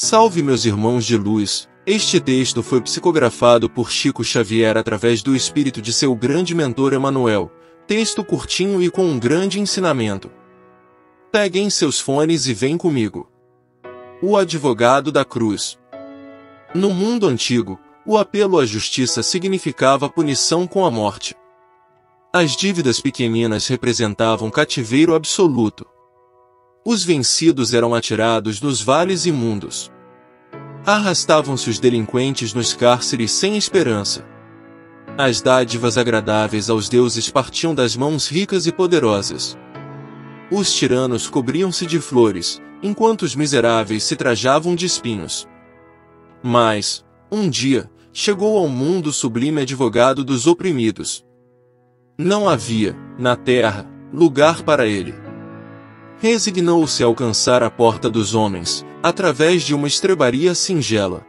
Salve meus irmãos de luz, este texto foi psicografado por Chico Xavier através do espírito de seu grande mentor Emanuel, texto curtinho e com um grande ensinamento. Peguem seus fones e vem comigo. O advogado da cruz. No mundo antigo, o apelo à justiça significava punição com a morte. As dívidas pequeninas representavam cativeiro absoluto. Os vencidos eram atirados nos vales imundos. Arrastavam-se os delinquentes nos cárceres sem esperança. As dádivas agradáveis aos deuses partiam das mãos ricas e poderosas. Os tiranos cobriam-se de flores, enquanto os miseráveis se trajavam de espinhos. Mas, um dia, chegou ao mundo sublime advogado dos oprimidos. Não havia, na terra, lugar para ele resignou-se a alcançar a porta dos homens, através de uma estrebaria singela.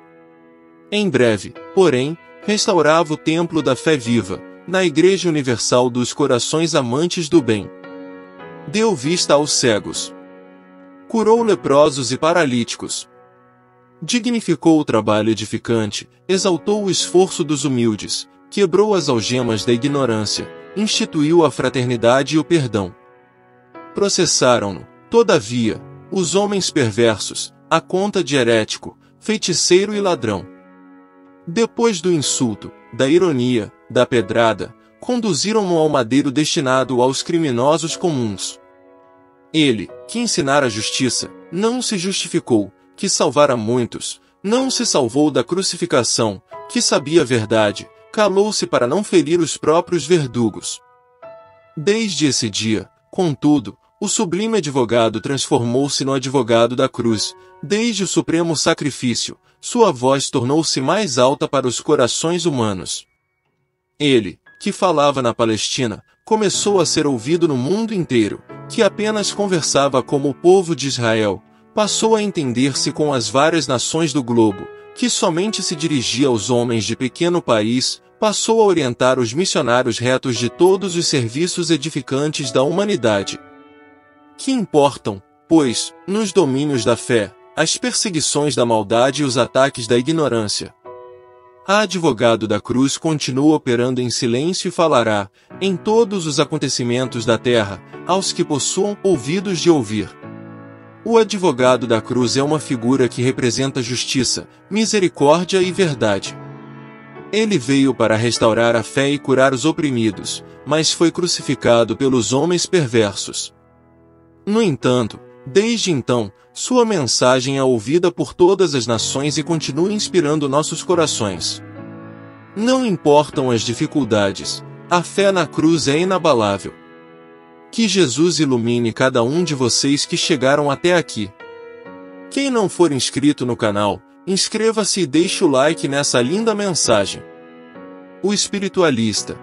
Em breve, porém, restaurava o templo da fé viva, na Igreja Universal dos Corações Amantes do Bem. Deu vista aos cegos. Curou leprosos e paralíticos. Dignificou o trabalho edificante, exaltou o esforço dos humildes, quebrou as algemas da ignorância, instituiu a fraternidade e o perdão. Processaram-no, todavia, os homens perversos, a conta de herético, feiticeiro e ladrão. Depois do insulto, da ironia, da pedrada, conduziram-no ao madeiro destinado aos criminosos comuns. Ele, que ensinara a justiça, não se justificou, que salvara muitos, não se salvou da crucificação, que sabia a verdade, calou-se para não ferir os próprios verdugos. Desde esse dia, Contudo, o sublime advogado transformou-se no advogado da cruz. Desde o supremo sacrifício, sua voz tornou-se mais alta para os corações humanos. Ele, que falava na Palestina, começou a ser ouvido no mundo inteiro, que apenas conversava como o povo de Israel, passou a entender-se com as várias nações do globo, que somente se dirigia aos homens de pequeno país, passou a orientar os missionários retos de todos os serviços edificantes da humanidade. Que importam, pois, nos domínios da fé, as perseguições da maldade e os ataques da ignorância. A advogado da cruz continua operando em silêncio e falará, em todos os acontecimentos da terra, aos que possuam ouvidos de ouvir. O advogado da cruz é uma figura que representa justiça, misericórdia e verdade. Ele veio para restaurar a fé e curar os oprimidos, mas foi crucificado pelos homens perversos. No entanto, desde então, sua mensagem é ouvida por todas as nações e continua inspirando nossos corações. Não importam as dificuldades, a fé na cruz é inabalável. Que Jesus ilumine cada um de vocês que chegaram até aqui. Quem não for inscrito no canal, Inscreva-se e deixe o like nessa linda mensagem. O espiritualista,